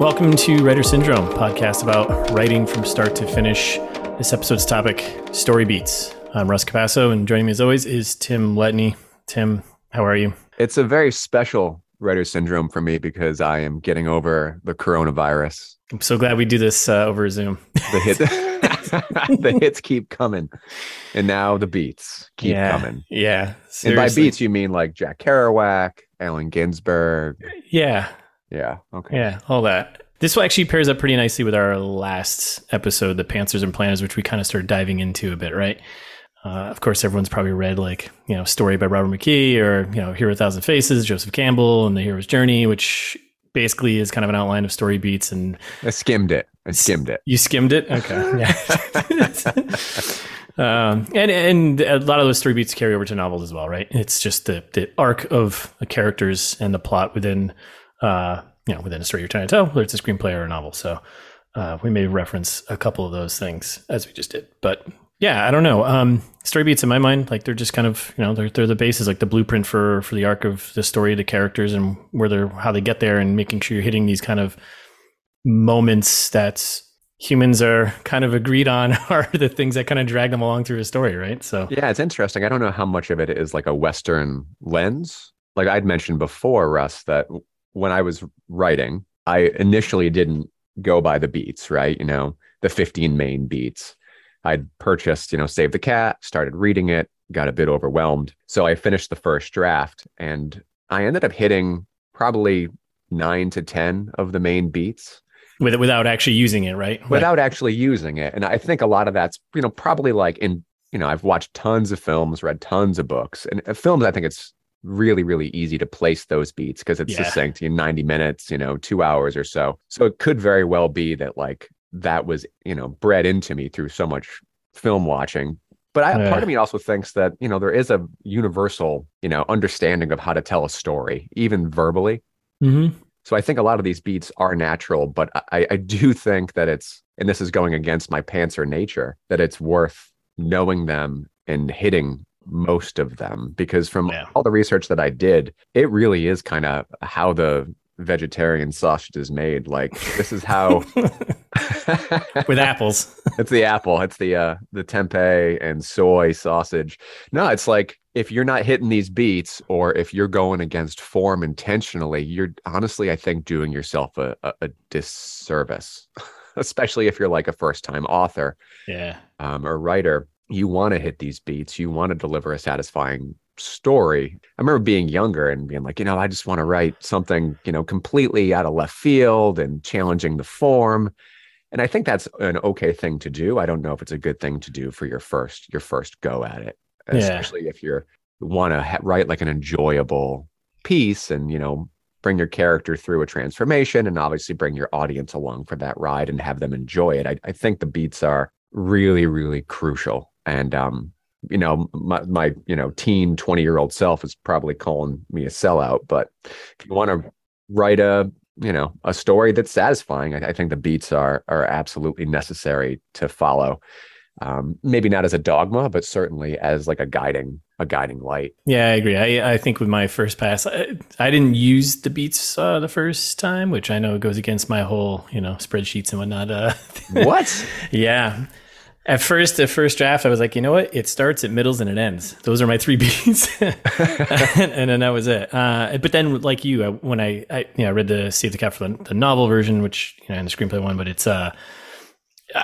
Welcome to Writer Syndrome, podcast about writing from start to finish. This episode's topic, story beats. I'm Russ Capasso, and joining me as always is Tim Letney. Tim, how are you? It's a very special writer syndrome for me because I am getting over the coronavirus. I'm so glad we do this uh, over Zoom. The hit, the hits keep coming, and now the beats keep yeah, coming. Yeah, seriously. and by beats you mean like Jack Kerouac, Allen Ginsberg. Yeah, yeah, okay, yeah, all that. This actually pairs up pretty nicely with our last episode, the Pantsers and Planners, which we kind of started diving into a bit, right? Uh, of course, everyone's probably read like you know story by Robert McKee or you know Hero a Thousand Faces, Joseph Campbell, and the Hero's Journey, which basically is kind of an outline of story beats. And I skimmed it. I skimmed it. You skimmed it. Okay. Yeah. um, and and a lot of those story beats carry over to novels as well, right? It's just the the arc of the characters and the plot within uh, you know within a story you're trying to tell, whether it's a screenplay or a novel. So. Uh, we may reference a couple of those things as we just did, but yeah, I don't know. Um, story beats in my mind, like they're just kind of, you know, they're, they're the basis, like the blueprint for, for the arc of the story, the characters and where they're, how they get there and making sure you're hitting these kind of moments that humans are kind of agreed on are the things that kind of drag them along through a story. Right. So, yeah, it's interesting. I don't know how much of it is like a Western lens. Like I'd mentioned before, Russ, that when I was writing, I initially didn't go by the beats, right? You know, the 15 main beats I'd purchased, you know, Save the Cat, started reading it, got a bit overwhelmed. So I finished the first draft and I ended up hitting probably nine to 10 of the main beats. With, without actually using it, right? Without actually using it. And I think a lot of that's, you know, probably like in, you know, I've watched tons of films, read tons of books. And uh, films, I think it's really, really easy to place those beats because it's yeah. succinct in 90 minutes, you know, two hours or so. So it could very well be that like that was you know bred into me through so much film watching but I, yeah. part of me also thinks that you know there is a universal you know understanding of how to tell a story even verbally mm-hmm. so i think a lot of these beats are natural but I, I do think that it's and this is going against my pantser nature that it's worth knowing them and hitting most of them because from yeah. all the research that i did it really is kind of how the vegetarian sausage is made. Like this is how with apples. it's the apple. It's the uh the tempeh and soy sausage. No, it's like if you're not hitting these beats or if you're going against form intentionally, you're honestly, I think, doing yourself a, a, a disservice, especially if you're like a first time author, yeah, um, or writer. You want to hit these beats. You want to deliver a satisfying story. I remember being younger and being like, you know, I just want to write something, you know, completely out of left field and challenging the form. And I think that's an okay thing to do. I don't know if it's a good thing to do for your first your first go at it, yeah. especially if you're want to ha- write like an enjoyable piece and you know bring your character through a transformation and obviously bring your audience along for that ride and have them enjoy it. I, I think the beats are really really crucial and um you know, my, my you know, teen 20 year old self is probably calling me a sellout. But if you want to write a, you know, a story that's satisfying, I, I think the beats are are absolutely necessary to follow. Um, maybe not as a dogma, but certainly as like a guiding a guiding light. Yeah, I agree. I, I think with my first pass, I, I didn't use the beats uh, the first time, which I know goes against my whole, you know, spreadsheets and whatnot. Uh, what? yeah. At first, the first draft, I was like, you know what? It starts, it middles, and it ends. Those are my three beats, and, and, then that was it. Uh, but then, like you, I, when I, I, you know, read the Save the Cat for the, the, novel version, which you know, and the screenplay one, but it's, uh,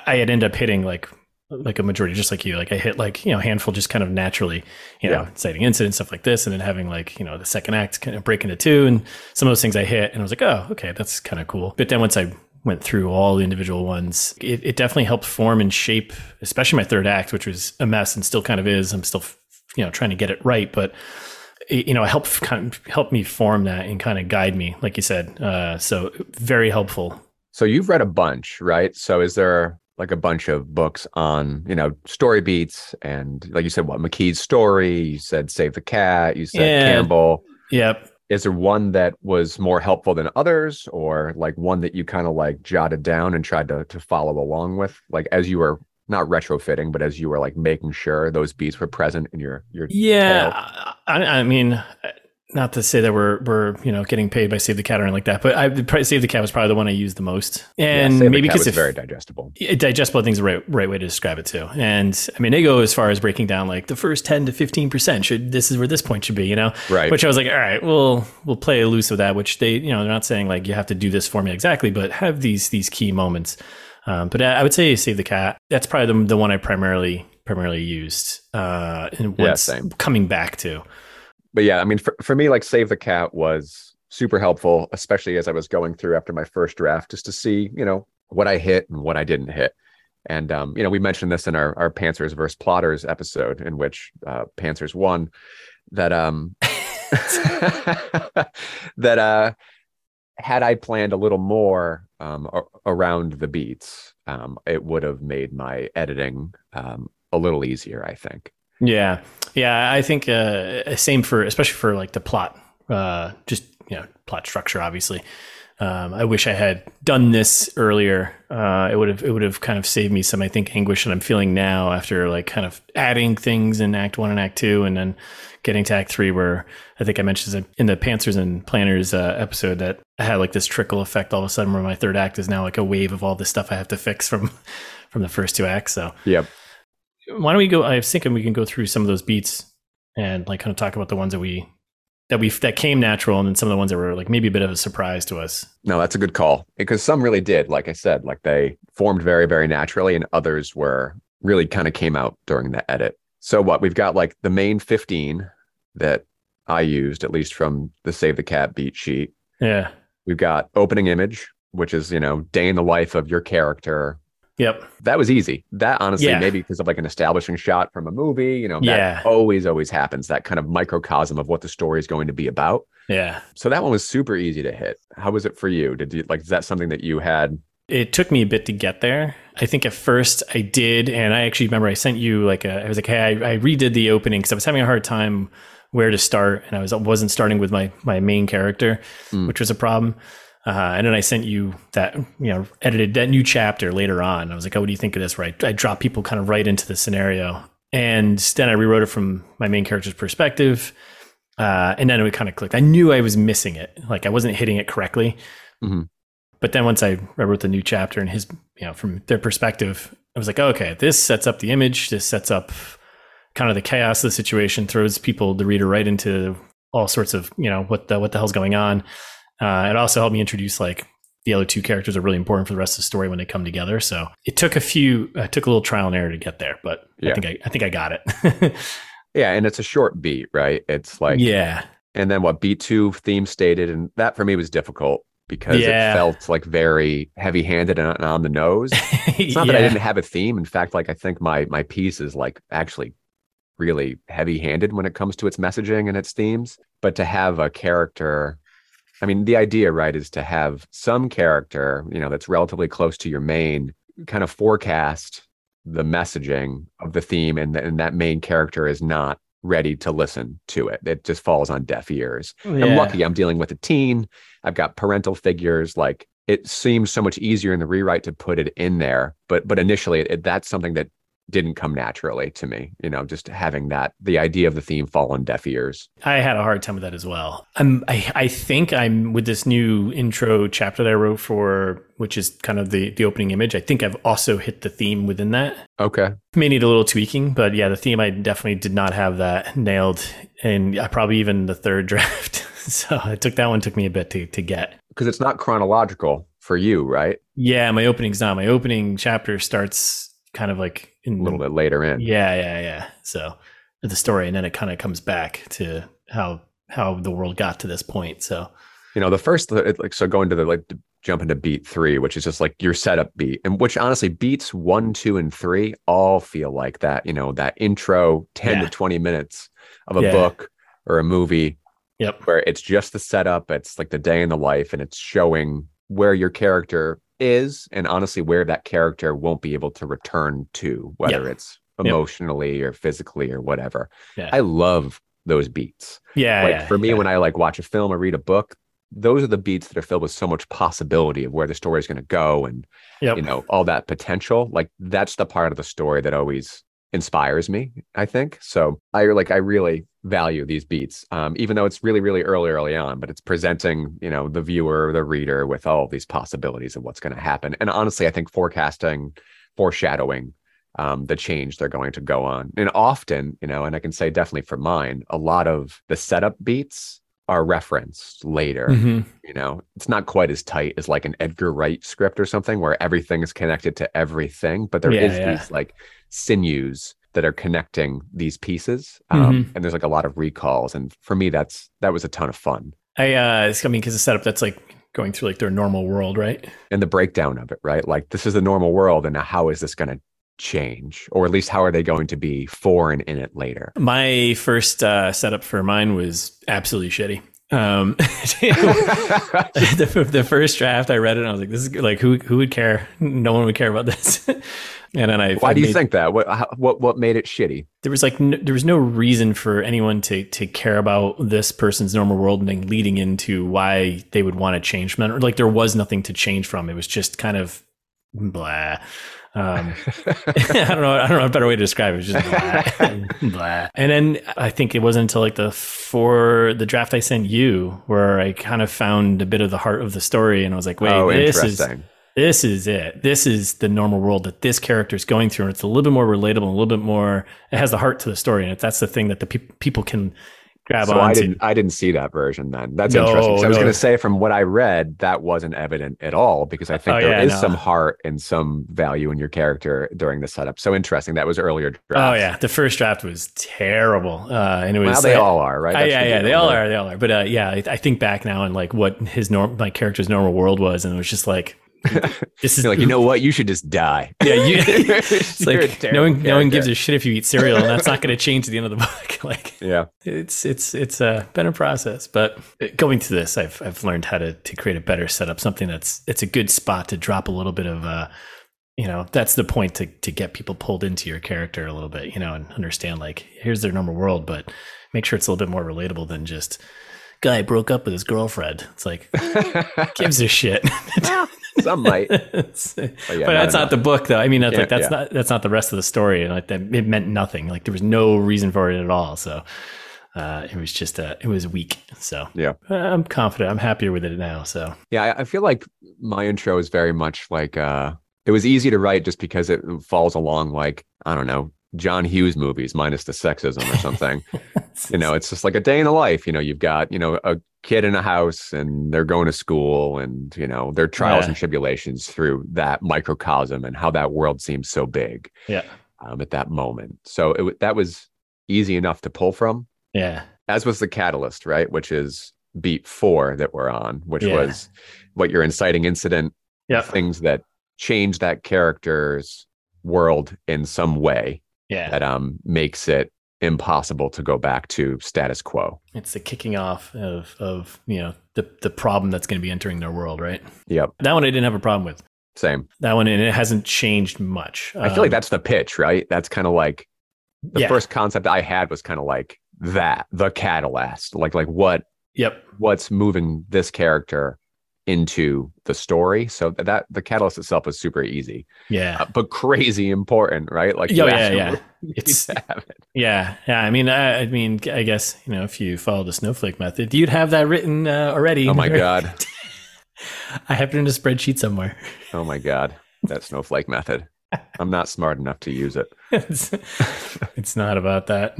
I had ended up hitting like like a majority, just like you. Like I hit like you know handful just kind of naturally, you know, yeah. citing incidents stuff like this, and then having like you know the second act kind of break into two, and some of those things I hit, and I was like, oh, okay, that's kind of cool. But then once I went through all the individual ones, it, it, definitely helped form and shape, especially my third act, which was a mess and still kind of is. I'm still, you know, trying to get it right, but it, you know, help kind of help me form that and kind of guide me, like you said. Uh, so very helpful. So you've read a bunch, right? So is there like a bunch of books on, you know, story beats and like you said, what McKee's story? You said Save the Cat. You said yeah. Campbell. Yep is there one that was more helpful than others or like one that you kind of like jotted down and tried to to follow along with? Like as you were not retrofitting but as you were like making sure those beats were present in your your yeah I, I, mean not to say that we're we're you know getting paid by Save the Cat or anything like that, but I Save the Cat was probably the one I used the most, and Yeah, maybe because it's very digestible. it- digestible, I think is the right right way to describe it too. And I mean, they go as far as breaking down like the first ten to fifteen percent should this is where this point should be, you know, Right. Which I was like, all right, we'll we'll play loose with that. Which they you know they're not saying like you have to do this for me exactly, but have these these key moments. Um, but I I would say Save the Cat. That's probably the, the one I primarily primarily used. Uh, and Yeah, same. coming back to. But yeah, I mean, for, for me, like Save the Cat was super helpful, especially as I was going through after my first draft, just to see, you know, what I hit and what I didn't hit. And, um, you know, we mentioned this in our, our Pantsers versus Plotters episode, in which uh, won, that, um, that, uh, had I planned a little more um, around the beats, um, it would have made my editing um, a little easier, I think. Yeah, yeah. I think uh, same for especially for like the plot, uh, just you know, plot structure. Obviously, um, I wish I had done this earlier. Uh, it would have it would have kind of saved me some, I think, anguish that I'm feeling now after like kind of adding things in Act One and Act Two, and then getting to Act Three, where I think I mentioned in the Pantsers and Planners uh, episode that I had like this trickle effect all of a sudden, where my third act is now like a wave of all the stuff I have to fix from from the first two acts. So Yep. Why don't we go? I was thinking we can go through some of those beats and like kind of talk about the ones that we that we that came natural, and then some of the ones that were like maybe a bit of a surprise to us. No, that's a good call because some really did. Like I said, like they formed very, very naturally, and others were really kind of came out during the edit. So what we've got like the main 15 that I used, at least from the Save the Cat beat sheet. Yeah. We've got opening image, which is, you know, day in the life of your character. Yep. That was easy. That honestly, Yeah. maybe because of like an establishing shot from a movie, you know, that Yeah. always, always happens. That kind of microcosm of what the story is going to be about. Yeah. So that one was super easy to hit. How was it for you? Did you like, is that something that you had? It took me a bit to get there. I think at first I did, and I actually remember I sent you like a. I was like, hey, I, I redid the opening because I was having a hard time where to start, and I was wasn't starting with my my main character, Mm. which was a problem. Uh, and then I sent you that you know edited that new chapter later on. I was like, oh, what do you think of this? Right, I drop people kind of right into the scenario, and then I rewrote it from my main character's perspective. Uh, and then it kind of clicked. I knew I was missing it, like I wasn't hitting it correctly. Mhm. But then once I, I wrote the new chapter and his, you know, from their perspective, I was like, oh, okay, this sets up the image. This sets up kind of the chaos of the situation, throws people, the reader, right into all sorts of, you know, what the what the hell's going on. Uh, it also helped me introduce like the other two characters are really important for the rest of the story when they come together. So it took a few, uh, took a little trial and error to get there, but I think I, I think I got it. Yeah. And it's a short beat, right? It's like, yeah, and then what beat two theme stated. And that for me was difficult because Yeah. it felt like very heavy handed and on the nose. It's not that I didn't have a theme. In fact, like I think my my piece is like actually really heavy handed when it comes to its messaging and its themes. But to have a character, I mean, the idea, right, is to have some character, you know, that's relatively close to your main, kind of forecast the messaging of the theme, and, and that main character is not ready to listen to it. It just falls on deaf ears. Oh, I'm lucky I'm dealing with a teen. I've got parental figures. Like it seems so much easier in the rewrite to put it in there. But but initially it, that's something that didn't come naturally to me, you know, just having that the idea of the theme fall on deaf ears. I had a hard time with that as well. I'm, I, I think I'm with this new intro chapter that I wrote for, which is kind of the, the opening image. I think I've also hit the theme within that. Okay. May need a little tweaking, but yeah, the theme I definitely did not have that nailed, and I uh, probably even the third draft. so it took that one took me a bit to to get. Because it's not chronological for you, right? Yeah, my opening's not. My opening chapter starts kind of like in A little bit later in. Yeah, yeah, yeah. So the story, and then it kind of comes back to how how the world got to this point. So You know, the first uh, it, like so going to the like to jump into beat three, which is just like your setup beat, and which honestly beats one, two, and three all feel like that. You know, that intro ten Yeah. to twenty minutes of a Yeah. book or a movie Yep. where it's just the setup, it's like the day in the life, and it's showing where your character is, and honestly, where that character won't be able to return to, whether Yeah. it's emotionally or physically or whatever. Yeah. I love those beats. Yeah. like yeah, for me, yeah. when I like watch a film or read a book, those are the beats that are filled with so much possibility of where the story is going to go and Yep. you know all that potential. Like that's the part of the story that always inspires me. I think so. I like I really value these beats, um, even though it's really, really early, early on. But it's presenting, you know, the viewer, the reader, with all these possibilities of what's going to happen. And honestly, I think forecasting, foreshadowing um, the change they're going to go on. And often, you know, and I can say definitely for mine, a lot of the setup beats are referenced later. Mhm. You know, it's not quite as tight as like an Edgar Wright script or something where everything is connected to everything, but there is Yeah, yeah. these like sinews that are connecting these pieces. Um, Mm-hmm. And there's like a lot of recalls. And for me, that's that was a ton of fun. I uh, it's I mean, because the setup that's like going through like their normal world, right? And the breakdown of it, right? Like this is the normal world, and now how is this going to change, or at least how are they going to be foreign in it later? My first uh, setup for mine was absolutely shitty. Um, the, the first draft, I read it and I was like, "This is good. like who who would care? No one would care about this." and then I Why I do you think that? What how, what what made it shitty? there was like no, there was no reason for anyone to to care about this person's normal world and leading into why they would want to change from. Like there was nothing to change from. It was just kind of blah. Um, I don't know. I don't know a better way to describe it. It just blah, blah. And then I think it wasn't until like the for the draft I sent you where I kind of found a bit of the heart of the story, and I was like, wait, oh, this is this is it. This is the normal world that this character is going through. And it's a little bit more relatable, a little bit more. It has the heart to the story, and it, that's the thing that the peop people can grab so I didn't I didn't see that version then. That's No, interesting. 'Cause I was going to say from what I read, that wasn't evident at all because I think Oh, there yeah, is no. some heart and some value in your character during the setup. So interesting. That was earlier drafts. Oh yeah, the first draft was terrible, uh, and it was Well, they uh, all are, right? uh, That's yeah, yeah, they all are, they all are. But uh, yeah, I, I think back now and like what his norm, my character's normal world was, and it was just like, this is You're like, you know what? You should just die. yeah, you, it's like no one, no one gives a shit if you eat cereal, and that's not going to change at the end of the book. like, Yeah. it's it's it's uh, been a process, but going to this, I've I've learned how to to create a better setup, something that's it's a good spot to drop a little bit of uh, you know, that's the point to to get people pulled into your character a little bit, you know, and understand like here's their normal world, but make sure it's a little bit more relatable than just guy broke up with his girlfriend. It's like gives a shit. Some might. But yeah, that's not not the book though. I mean, that's like that's yeah. not that's not the rest of the story. And like that, it meant nothing. Like there was no reason for it at all. So uh, it was just uh, it was weak. So Yeah. I'm confident. I'm happier with it now. So Yeah, I- I feel like my intro is very much like uh it was easy to write just because it falls along like, I don't know, John Hughes movies minus the sexism or something. you know, it's just like a day in the life. You know, you've got, you know, a kid in a house and they're going to school and, you know, their trials Yeah. and tribulations through that microcosm and how that world seems so big yeah, um, at that moment. So it, that was easy enough to pull from, yeah, as was the catalyst, right? Which is beat four that we're on, which Yeah. was what your inciting incident yeah, things that change that character's world in some way yeah. that um makes it impossible to go back to status quo. It's the kicking off of of you know the the problem that's going to be entering their world. Right. Yep, That one I didn't have a problem with. same. That one and it hasn't changed much. I feel like Um, that's the pitch, right? That's kind of like the Yeah. first concept I had was kind of like that, the catalyst, like like what Yep. what's moving this character into the story. So that the catalyst itself is super easy, Yeah. uh, but crazy important, right? Like Yeah, you yeah, yeah. need It's- it. Yeah, yeah. I mean, I, I mean, I guess you know, if you follow the snowflake method, you'd have that written uh, already. Oh my god. I have it in a spreadsheet somewhere. Oh my god, that snowflake method. I'm not smart enough to use it. it's, it's not about that.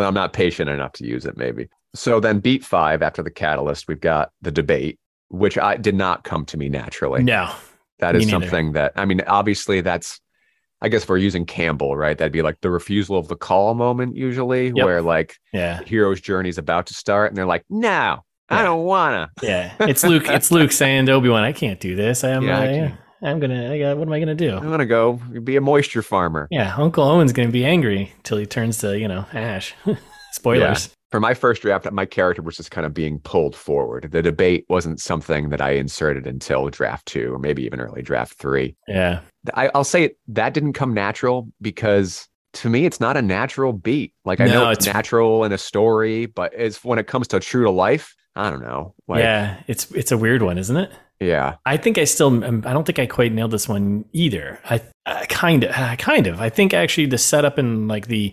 Well, I'm not patient enough to use it, maybe. So then, beat five after the catalyst, we've got the debate, which I did not come to me naturally. no, that is something that I mean, obviously, that's. I guess if we're using Campbell, right? That'd be like the refusal of the call moment, usually, Yep. where like yeah, the hero's journey is about to start, and they're like, "No, I don't wanna." yeah. It's Luke. It's Luke saying to Obi Wan, "I can't do this. I am. Yeah, I. I'm gonna. I got. What am I gonna do?" I'm gonna go be a moisture farmer. Yeah, Uncle Owen's gonna be angry till he turns to you know Ash. Spoilers. for my first draft, my character was just kind of being pulled forward. The debate wasn't something that I inserted until draft two, or maybe even early draft three. Yeah. I, I'll say that didn't come natural because to me, it's not a natural beat. Like I No, know it's it's- natural in a story, but it's when it comes to true to life, I don't know. Like, yeah. It's it's a weird one, isn't it? Yeah, I think I still. um, I don't think I quite nailed this one either. I, I kind of, uh, kind of. I think actually the setup and like the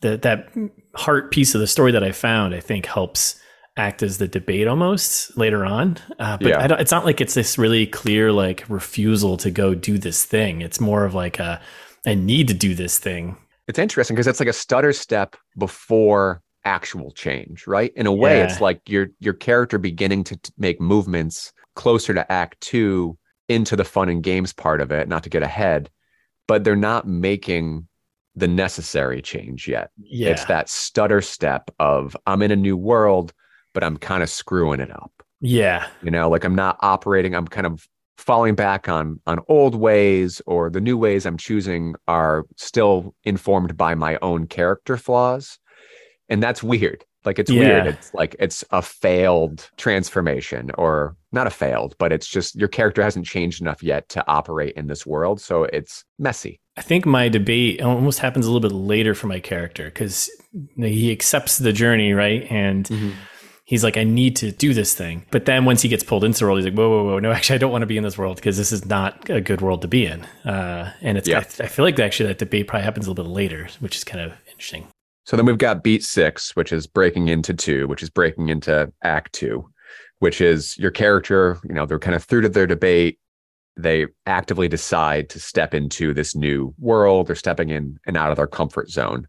the, that heart piece of the story that I found, I think helps act as the debate almost later on. Uh, but Yeah. it's not like it's this really clear like refusal to go do this thing. It's more of like a I need to do this thing. It's interesting because it's like a stutter step before actual change, right? In a way, Yeah. it's like your your character beginning to t- make movements closer to Act Two into the fun and games part of it. Not to get ahead, but they're not making the necessary change yet. Yeah. It's that stutter step of I'm in a new world, but I'm kind of screwing it up. yeah. You know, like I'm not operating. I'm kind of falling back on on old ways, or the new ways I'm choosing are still informed by my own character flaws, and that's weird. Like it's weird. It's like it's a failed transformation, or not a failed, but it's just your character hasn't changed enough yet to operate in this world, so it's messy. I think my debate almost happens a little bit later for my character because he accepts the journey, right? And he's like, I need to do this thing. But then once he gets pulled into the world, he's like, whoa, whoa, whoa, no, actually, I don't want to be in this world because this is not a good world to be in. Uh, and it's, Yeah. I, I feel like actually that debate probably happens a little bit later, which is kind of interesting. So then we've got beat six, which is breaking into two, which is breaking into act two, which is your character, you know, they're kind of through to their debate. They actively decide to step into this new world. They're stepping in and out of their comfort zone,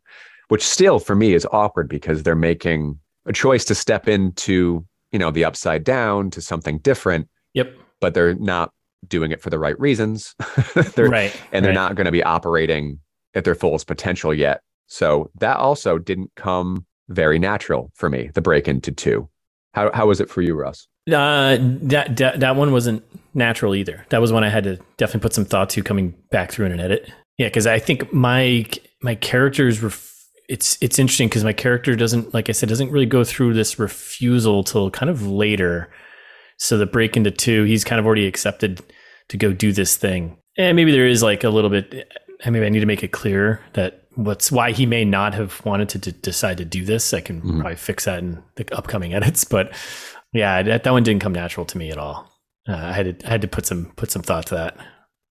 which still for me is awkward because they're making a choice to step into, you know, the upside down to something different, Yep. but they're not doing it for the right reasons. they're, right. and they're right. not going to be operating at their fullest potential yet. So that also didn't come very natural for me. The break into two. How how was it for you, Russ? Uh, that, that that one wasn't natural either. That was one I had to definitely put some thought to coming back through in an edit. Yeah, because I think my my character's ref- it's it's interesting because my character doesn't like I said doesn't really go through this refusal till kind of later. So the break into two, he's kind of already accepted to go do this thing, and maybe there is like a little bit. I maybe I need to make it clear that what's why he may not have wanted to d- decide to do this. I can Mhm. probably fix that in the upcoming edits, but yeah, that, that one didn't come natural to me at all. Uh, I had to I had to put some put some thought to that.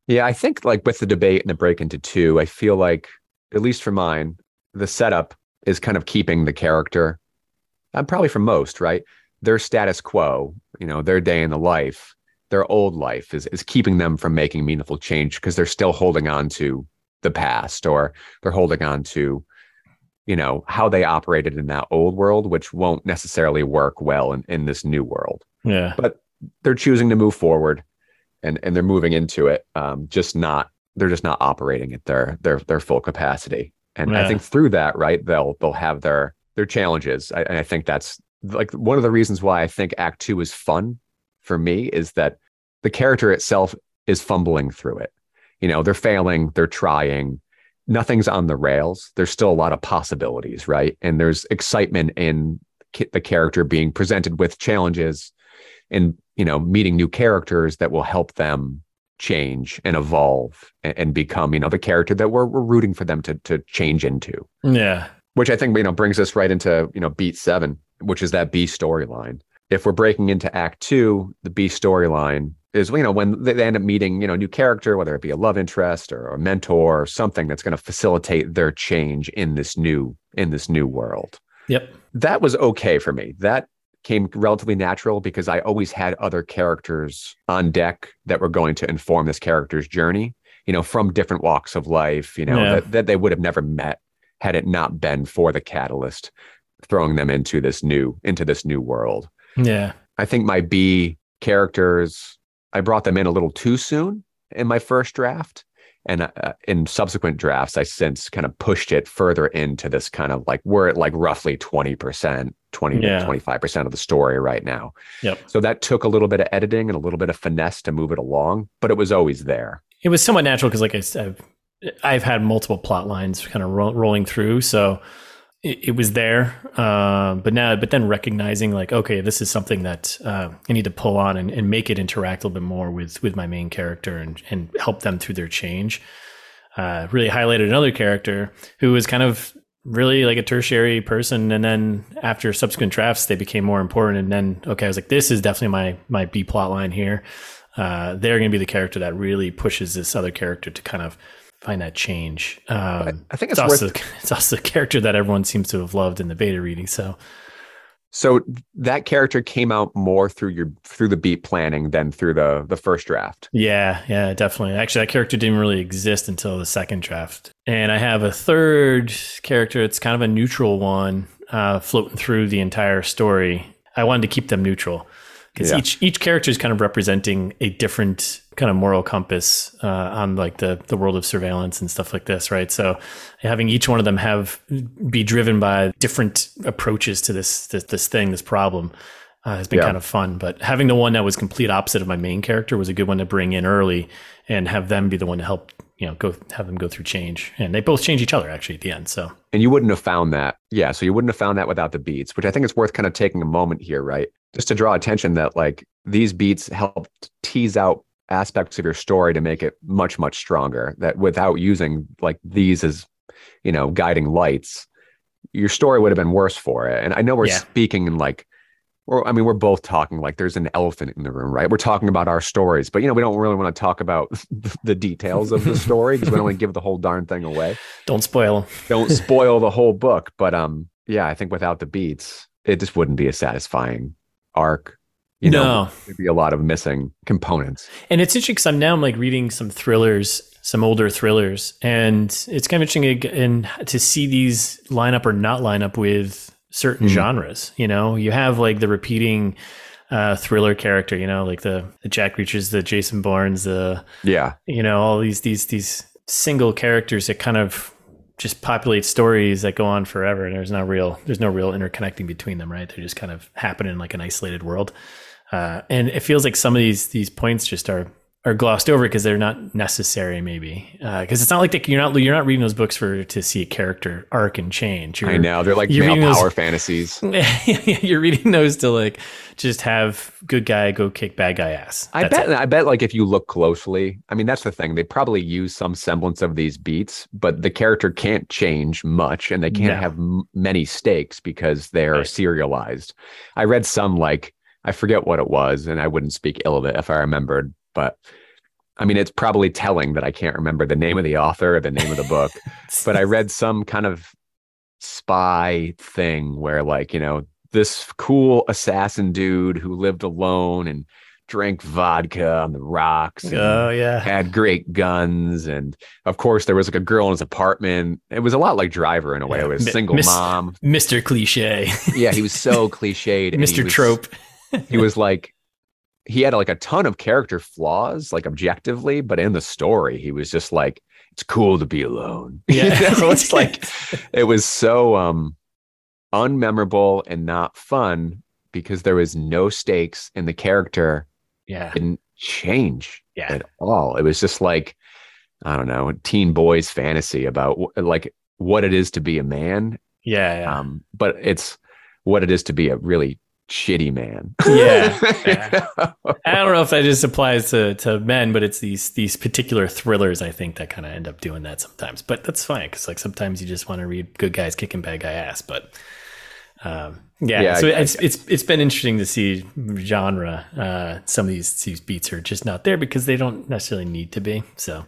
Yeah, I think like with the debate and the break into two, I feel like at least for mine, the setup is kind of keeping the character. And probably for most, right? Their status quo, you know, their day in the life, their old life is is keeping them from making meaningful change because they're still holding on to the past or they're holding on to you know how they operated in that old world which won't necessarily work well in, in this new world. Yeah, but they're choosing to move forward and and they're moving into it um just not they're just not operating at their their their full capacity. And i think through that right they'll they'll have their their challenges. I, and i think that's like one of the reasons why i think act 2 is fun for me is that the character itself is fumbling through it you know they're failing they're trying. Nothing's on the rails. There's still a lot of possibilities right? And there's excitement in the character being presented with challenges and you know meeting new characters that will help them change and evolve and, and become you know the character that we're, we're rooting for them to to change into. Yeah, which i think you know brings us right into you know beat seven which is that b storyline. If we're breaking into act two the b storyline is you know when they end up meeting you know new character whether it be a love interest or a mentor or something that's going to facilitate their change in this new in this new world yep, that was okay for me. That came relatively natural because I always had other characters on deck that were going to inform this character's journey, you know, from different walks of life, you know, Yeah. that, that they would have never met had it not been for the catalyst throwing them into this new into this new world. yeah, I think my B characters, I brought them in a little too soon in my first draft. And uh, in subsequent drafts, I since kind of pushed it further into this kind of like we're at like roughly 20%, 20 Yeah. to 25% of the story right now. Yep. So that took a little bit of editing and a little bit of finesse to move it along, but it was always there. it was somewhat natural because like I said, I've, I've had multiple plot lines kind of ro- rolling through, so it, it was there. Um, but now, but then recognizing like, okay, this is something that uh, I need to pull on and, and make it interact a little bit more with with my main character and and help them through their change. Uh, really highlighted another character who was kind of really like a tertiary person, and then after subsequent drafts, they became more important. And then, okay, I was like, this is definitely my my B plot line here. Uh, they're going to be the character that really pushes this other character to kind of find that change. Um, I think it's, it's also it's also a character that everyone seems to have loved in the beta reading. So so that character came out more through your through the beat planning than through the the first draft. yeah, yeah, definitely. Actually, that character didn't really exist until the second draft. And I have a third character. It's kind of a neutral one, uh, floating through the entire story. I wanted to keep them neutral because Yeah. each each character is kind of representing a different kind of moral compass uh, on like the the world of surveillance and stuff like this, right? So having each one of them have be driven by different approaches to this this, this thing, this problem. Uh, has been Yeah. kind of fun, but having the one that was complete opposite of my main character was a good one to bring in early, and have them be the one to help you know go have them go through change, and they both change each other actually at the end. So And you wouldn't have found that. Yeah. So you wouldn't have found that without the beats, which I think it's worth kind of taking a moment here, right? Just to draw attention that like these beats help tease out aspects of your story to make it much, much stronger. That without using like these as, you know, guiding lights, your story would have been worse for it. And I know we're Yeah. speaking in like, or I mean, we're both talking like there's an elephant in the room, right? We're talking about our stories, but you know, we don't really want to talk about the details of the story because we don't want to give the whole darn thing away don't spoil them. don't spoil the whole book. But um, yeah, I think without the beats, it just wouldn't be a satisfying arc. You know, No. there'd be a lot of missing components. And it's interesting because I'm now I'm like reading some thrillers, some older thrillers, and it's kind of interesting and to see these line up or not line up with certain Mhm. genres. You know, you have like the repeating uh, thriller character. You know, like the, the Jack Reachers, the Jason Bournes, the Yeah, you know all these these these single characters that kind of just populate stories that go on forever and there's no real there's no real interconnecting between them right they're just kind of happen in like an isolated world uh, and it feels like some of these these points just are are glossed over because they're not necessary maybe uh, because it's not like they, you're not you're not reading those books for to see a character arc and change you're, I know they're like male reading those- power fantasies. you're reading those to like just have good guy go kick bad guy ass I That's bet. it. I bet. Like if you look closely, I mean, that's the thing. They probably use some semblance of these beats, but the character can't change much, and they can't No. have m- many stakes because they're Right. serialized. I read some like I forget what it was, and I wouldn't speak ill of it if I remembered, but. I mean, it's probably telling that I can't remember the name of the author or the name of the book, but I read some kind of spy thing where, like, you know, this cool assassin dude who lived alone and drank vodka on the rocks and oh yeah had great guns. And of course, there was like a girl in his apartment. It was a lot like Driver in a way. Yeah. It was single Miss- mom. Mr. Cliche, Yeah, he was so cliched. Mr. was- Trope. He was like, he had like a ton of character flaws, like objectively, but in the story, he was just like, it's cool to be alone. Yeah. you know, it's like it was so um unmemorable and not fun because there was no stakes and the character Yeah, didn't change yeah, at all. It was just like I don't know, teen boys fantasy about like what it is to be a man. yeah, yeah. Um, but it's what it is to be a really shitty man. Yeah, yeah. I don't know if that just applies to, to men, but it's these these particular thrillers I think that kind of end up doing that sometimes. But that's fine because like sometimes you just want to read good guys kicking bad guy ass. But um, yeah, Yeah, so I- it's it's it's been interesting to see genre. Uh, some of these these beats are just not there because they don't necessarily need to be. So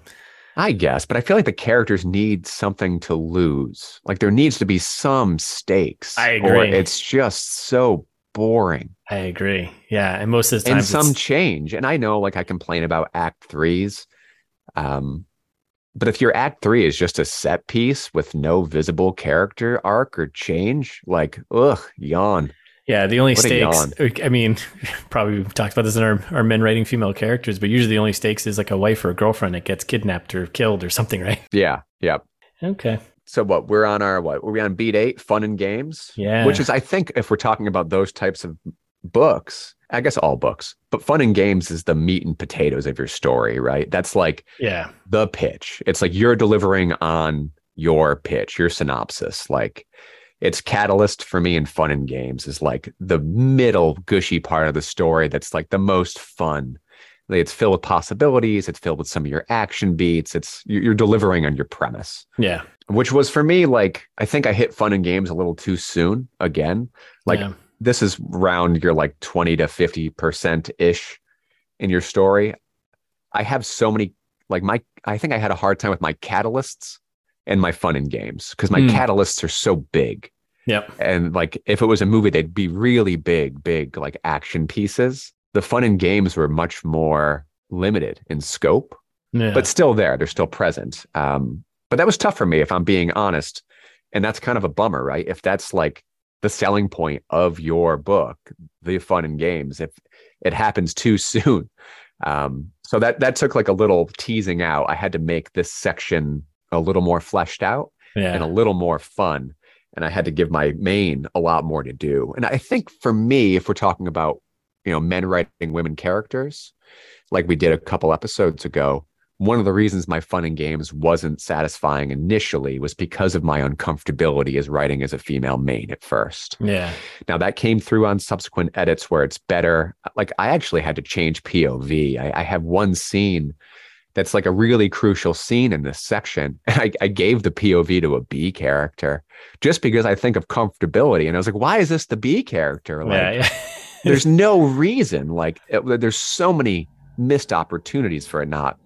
I guess, but I feel like the characters need something to lose. Like there needs to be some stakes. I Or agree. it's just so boring. I agree. Yeah, and most of the and some it's- change. And I know, like, I complain about Act Threes, um, but if your Act Three is just a set piece with no visible character arc or change, like, ugh, yawn. Yeah, the only What stakes. I mean, probably we've talked about this in our, our men writing female characters, but usually the only stakes is like a wife or a girlfriend that gets kidnapped or killed or something, right? Yeah, yeah. Okay. So what? We're on our what? Were we on beat eight? Fun and games. Yeah. Which is, I think, if we're talking about those types of books, I guess all books, but fun and games is the meat and potatoes of your story, right? That's like Yeah. the pitch. It's like you're delivering on your pitch, your synopsis. Like it's catalyst for me in fun and games is like the middle gushy part of the story that's like the most fun. It's filled with possibilities. It's filled with some of your action beats. It's you- you're delivering on your premise, Yeah. which was for me like I think I hit fun and games a little too soon. Again, like yeah. this is round your like 20 to 50 percent ish in your story i have so many like my I think I had a hard time with my catalysts and my fun and games because my Mm. catalysts are so big. Yep. And like if it was a movie, they'd be really big, big like action pieces. The fun and games were much more limited in scope, Yeah. but still there. They're still present. Um, but that was tough for me, if I'm being honest. And that's kind of a bummer, right? If that's like the selling point of your book, the fun and games, if it happens too soon. Um, so that that took like a little teasing out. I had to make this section a little more fleshed out yeah. and a little more fun. And I had to give my main a lot more to do. And I think for me, if we're talking about, you know, men writing women characters, like we did a couple episodes ago, one of the reasons my fun and games wasn't satisfying initially was because of my uncomfortability as writing as a female main at first. yeah. Now that came through on subsequent edits where it's better. Like I actually had to change POV. I, I have one scene that's like a really crucial scene in this section. And I, I gave the POV to a B character just because I think of comfortability. And I was like, why is this the B character? Like, yeah. yeah. There's no reason. Like, it- there's so many missed opportunities for it not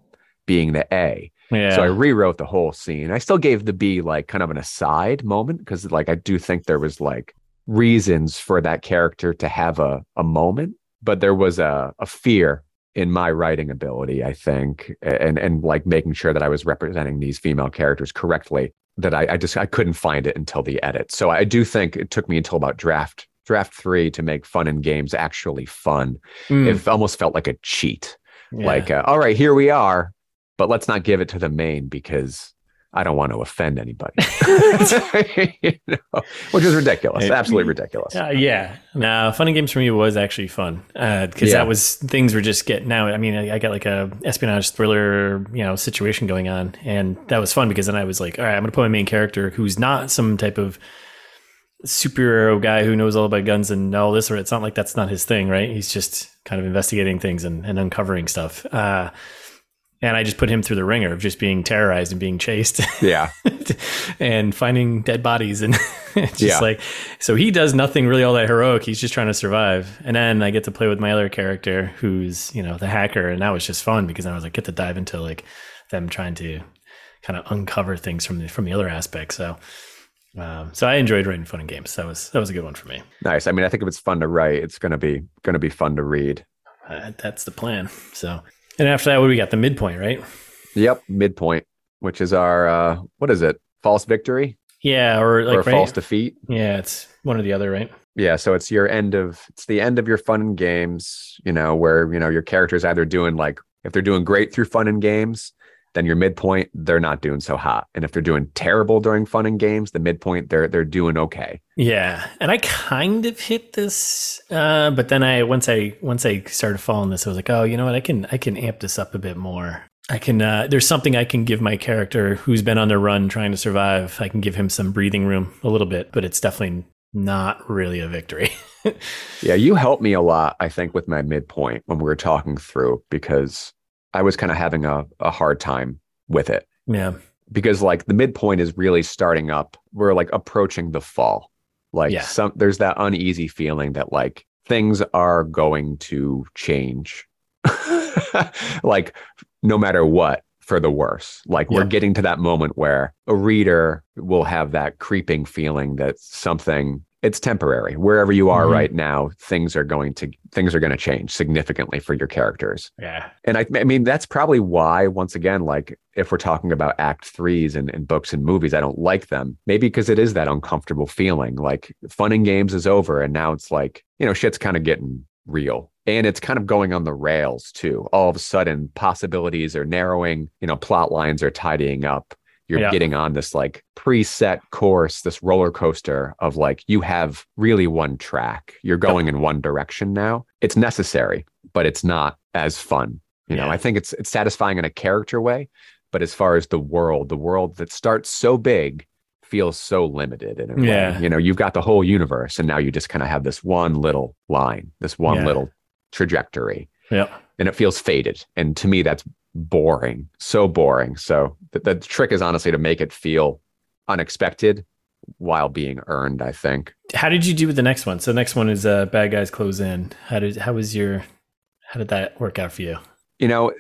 being the A. yeah. So I rewrote the whole scene. I still gave the B like kind of an aside moment because like I do think there was like reasons for that character to have a, a moment, but there was a, a fear in my writing ability, I think, and and like making sure that I was representing these female characters correctly. That I, I just I couldn't find it until the edit. So I do think it took me until about draft draft three to make fun and games actually fun. Mm, It almost felt like a cheat yeah. like uh, all right here we are but let's not give it to the main because i don't want to offend anybody You know, which is ridiculous It- absolutely ridiculous Uh, yeah. Now, fun and games for me was actually fun because Yeah. that was things were just getting now. I mean, I, I got like a espionage thriller, you know, situation going on, and that was fun because then I was like, all right, I'm gonna put my main character who's not some type of superhero guy who knows all about guns and all this, or it's not like that's not his thing, right? He's just kind of investigating things and, and uncovering stuff. Uh, and I just put him through the ringer of just being terrorized and being chased. yeah and finding dead bodies and it's just Yeah. like so he does nothing really all that heroic he's just trying to survive and then i get to play with my other character who's you know the hacker and that was just fun because i was like get to dive into like them trying to kind of uncover things from the from the other aspect so um, so i enjoyed writing fun and games. That was that was a good one for me. Nice. I mean i think if it's fun to write it's going to be to be fun to read. Uh, that's the plan. So and after that what we got? The midpoint right? Yep. Midpoint which is our uh what is it? False victory? Yeah or like or right? false defeat? Yeah it's one or the other right? Yeah so it's your end of it's the end of your fun and games you know where you know your character's either doing like if they're doing great through fun and games then your midpoint they're not doing so hot and if they're doing terrible during fun and games the midpoint they're they're doing okay Yeah, and I kind of hit this, uh, but then I once I once I started following this, I was like, oh, you know what? I can I can amp this up a bit more. I can. Uh, there's something I can give my character who's been on the run trying to survive. I can give him some breathing room a little bit, but it's definitely not really a victory. yeah you helped me a lot i think with my midpoint when we were talking through because i was kind of having a, a hard time with it. Yeah, because like the midpoint is really starting up we're like approaching the fall. Like Yeah. some there's that uneasy feeling that like things are going to change. Like no matter what for the worse. Like we're getting to that moment where a reader will have that creeping feeling that something it's temporary wherever you are Mhm. right now things are going to things are going to change significantly for your characters yeah, and I, I mean, that's probably why, once again, like if we're talking about act threes and, and books and movies, I don't like them. Maybe because it is that uncomfortable feeling like fun and games is over. And now it's like, you know, shit's kind of getting real. And it's kind of going on the rails too. All of a sudden, possibilities are narrowing, you know, plot lines are tidying up. You're Yeah. getting on this like preset course, this roller coaster of like, you have really one track. You're going in one direction now. It's necessary, but it's not as fun. You know, Yeah. I think it's it's satisfying in a character way, but as far as the world, the world that starts so big feels so limited in a Yeah. You know, you've got the whole universe and now you just kind of have this one little line, this one Yeah. little trajectory yeah. and it feels faded. And to me, that's boring, so boring. So the, the trick is honestly to make it feel unexpected while being earned, I think. How did you do with the next one? So the next one is uh, bad guys close in. How did how was your how did that work out for you? You know,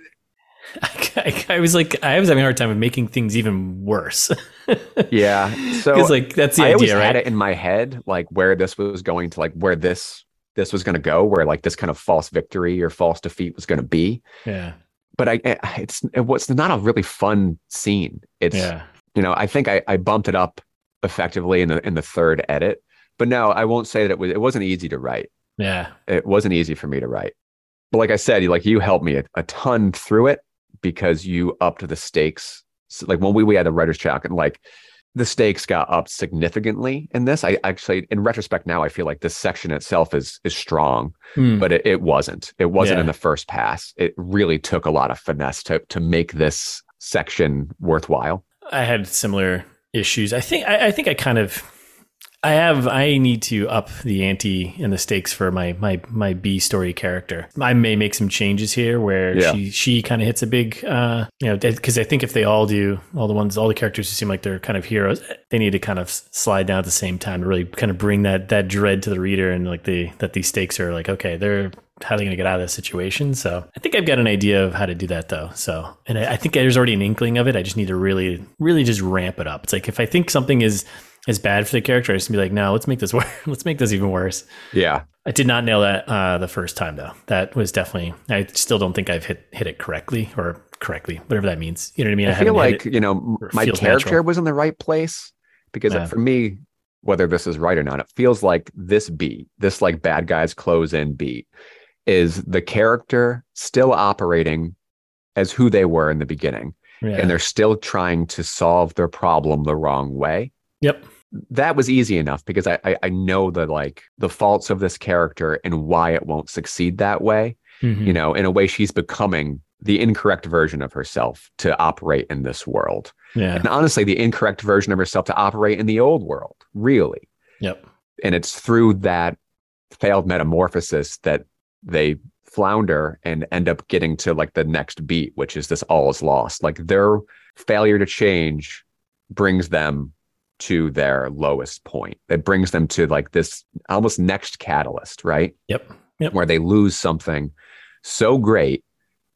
I, I was like I was having a hard time with making things even worse. yeah. So Because like that's the I always idea, had it in my head, like where this was going to, like where this this was going to go, where like this kind of false victory or false defeat was going to be. Yeah, But I, it's it was not a really fun scene. It's yeah, you know, I think I, I bumped it up effectively in the in the third edit. But no, I won't say that it was it wasn't easy to write. yeah. It wasn't easy for me to write. But like I said, you like you helped me a, a ton through it because you upped the stakes. So, like when we, we had the writer's chat and like the stakes got up significantly in this. I actually in retrospect now I feel like this section itself is is strong, Hmm. but it, it wasn't. It wasn't Yeah. in the first pass. It really took a lot of finesse to to make this section worthwhile. I had similar issues. I think I, I think I kind of I have I need to up the ante and the stakes for my my my B story character. I may make some changes here where Yeah. she she kind of hits a big uh you know because I think if they all do all the ones all the characters who seem like they're kind of heroes they need to kind of slide down at the same time to really kind of bring that that dread to the reader and like the that these stakes are like okay they're how are they going to get out of this situation? So I think I've got an idea of how to do that though. So, and I, I think there's already an inkling of it. I just need to really, really just ramp it up. It's like if I think something is is bad for the character, I just be like, no, let's make this work. let's make this even worse. Yeah. I did not nail that uh, the first time though. That was definitely. I still don't think I've hit hit it correctly or correctly, whatever that means. You know what I mean? I, feel like it. you know my character natural. was in the right place because Yeah. for me, whether this is right or not, it feels like this beat, this like bad guys close in beat, is the character still operating as who they were in the beginning, yeah. and they're still trying to solve their problem the wrong way. Yep. That was easy enough because I I, I know the like the faults of this character and why it won't succeed that way Mhm. you know in a way she's becoming the incorrect version of herself to operate in this world yeah. and honestly the incorrect version of herself to operate in the old world really Yep. and it's through that failed metamorphosis that they flounder and end up getting to like the next beat which is this all is lost like their failure to change brings them to their lowest point it brings them to like this almost next catalyst right Yep. Yep. where they lose something so great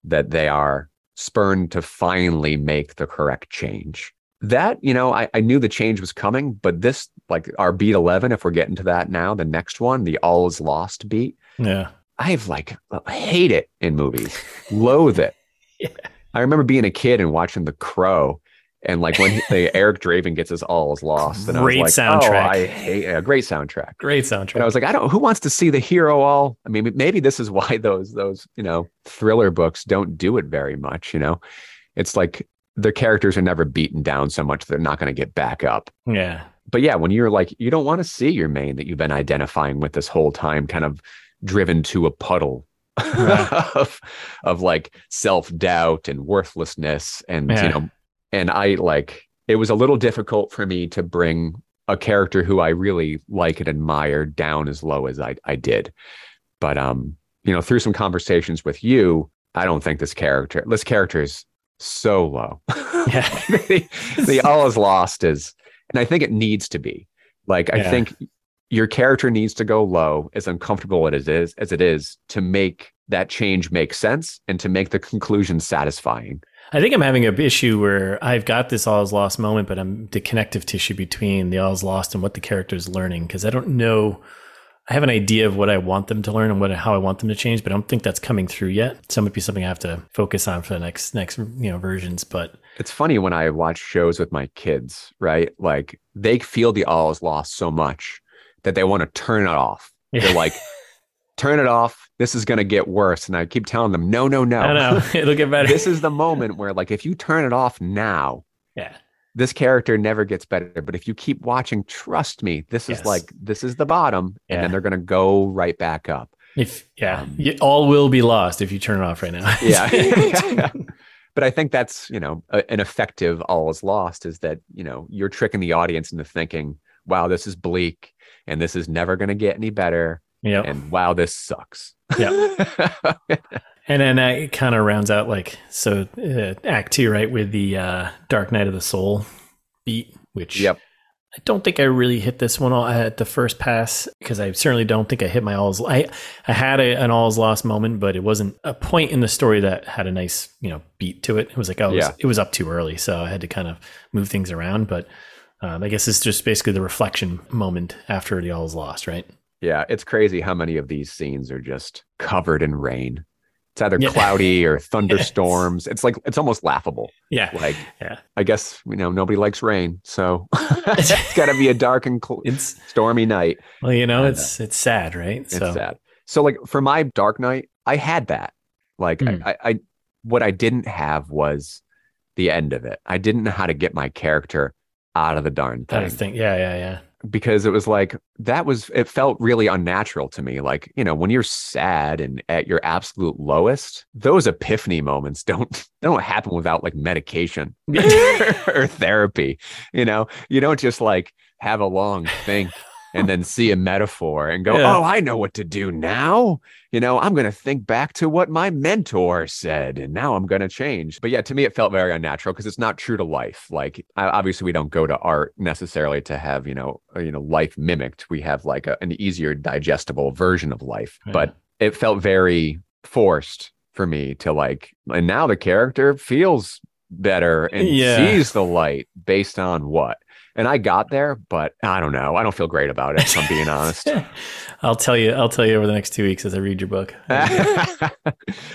that they are spurned to finally make the correct change. That, you know, I, I knew the change was coming, but this, like our beat 11, if we're getting to that now, the next one, the all is lost beat, Yeah. I've like hate it in movies, loathe it. Yeah. I remember being a kid and watching The Crow. And like when he, the Eric Draven gets his all is lost, and Great I was like, oh, soundtrack. "Oh, I hate a great soundtrack." Great soundtrack. And I was like, I don't. Who wants to see the hero all? I mean, maybe this is why those those you know thriller books don't do it very much. You know, it's like their characters are never beaten down so much they're not going to get back up. Yeah. But yeah, when you're like, you don't want to see your main that you've been identifying with this whole time, kind of driven to a puddle. Right. of of like self doubt and worthlessness and Yeah. you know and I like it was a little difficult for me to bring a character who I really like and admire down as low as I, I did. But um, you know, through some conversations with you, I don't think this character this character is so low. Yeah. the, the all is lost is and I think it needs to be. Like I think your character needs to go low as uncomfortable as it is as it is to make that change make sense and to make the conclusion satisfying. I think I'm having an issue where I've got this all is lost moment, but I'm the connective tissue between the all is lost and what the character is learning because I don't know. I have an idea of what I want them to learn and what how I want them to change, but I don't think that's coming through yet. So it might be something I have to focus on for the next next you know versions. But It's funny when I watch shows with my kids, right? Like they feel the all is lost so much that they want to turn it off. They're like, turn it off. This is going to get worse. And I keep telling them, no, no, no. I don't know. It'll get better. this is the moment where, like, if you turn it off now, yeah. this character never gets better. But if you keep watching, trust me, this is like, this is the bottom. Yeah. And then they're going to go right back up. If yeah, Um, all will be lost if you turn it off right now. Yeah. but I think that's, you know, a, an effective all is lost is that, you know, you're tricking the audience into thinking, wow, this is bleak and this is never going to get any better. Yep. And wow, this sucks. Yeah. and then uh, it kind of rounds out like so uh, act two, right, with the uh, Dark Night of the Soul beat, which yep. I don't think I really hit this one all at the first pass because I certainly don't think I hit my all's. I I had a, an all's lost moment, but it wasn't a point in the story that had a nice you know beat to it. It was like oh, it was, it was up too early, so I had to kind of move things around. But um, I guess it's just basically the reflection moment after the all is lost, right? Yeah, it's crazy how many of these scenes are just covered in rain. It's either Yeah. cloudy or thunderstorms. It's like it's almost laughable. Yeah, Like yeah. I guess you know nobody likes rain, so it's got to be a dark and cl- It's stormy night. well, you know, I it's it's sad, right? It's sad. So like for my Dark Night, I had that. Like Hmm. I, I, what I didn't have was the end of it. I didn't know how to get my character out of the darn thing is thing. Yeah, yeah, yeah. Because it was like that was it felt really unnatural to me. Like you know when you're sad and at your absolute lowest, those epiphany moments don't they don't happen without like medication or therapy. You know, you don't just like have a long think and then see a metaphor and go, Yeah. "Oh, I know what to do now." You know, I'm going to think back to what my mentor said and now I'm going to change. But yeah, to me it felt very unnatural because it's not true to life. Like I, obviously we don't go to art necessarily to have, you know, uh, you know, life mimicked. We have like a, an easier digestible version of life. Yeah. But it felt very forced for me to like and now the character feels better and Yeah. sees the light based on what and i got there but i don't know i don't feel great about it if i'm being honest I'll tell you. I'll tell you over the next two weeks as I read your book. i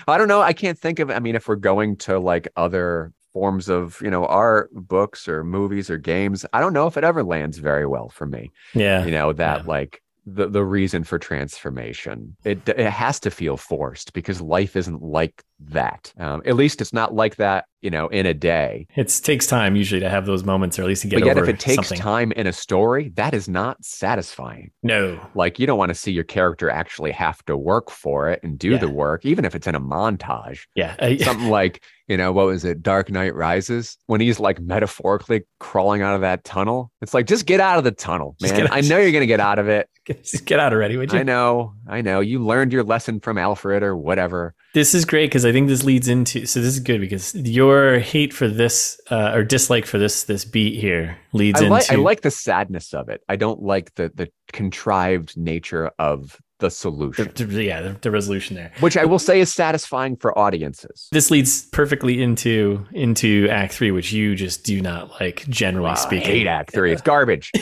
don't know i can't think of i mean if we're going to like other forms of you know art books or movies or games i don't know if it ever lands very well for me yeah, you know that Yeah. like the, the reason for transformation it it has to feel forced because life isn't like that. Um, at least it's not like that you know in a day. It takes time usually to have those moments, or at least to get but yet over if it takes something. time in a story that is not satisfying. No, like you don't want to see your character actually have to work for it and do Yeah. the work even if it's in a montage. Yeah, something like you know what was it dark knight rises? When he's like metaphorically crawling out of that tunnel. It's like just get out of the tunnel man. i know you're gonna get out of it. Just get out already, would you? I know, I know. You learned your lesson from Alfred or whatever. This is great because I think this leads into. So this is good because your hate for this uh, or dislike for this this beat here leads I into. I like the sadness of it. I don't like the the contrived nature of the the, solution, the- yeah the, the resolution there. which I will say is satisfying for audiences. This leads perfectly into into Act Three, which you just do not like, generally I speaking. hate Act Three. It's garbage.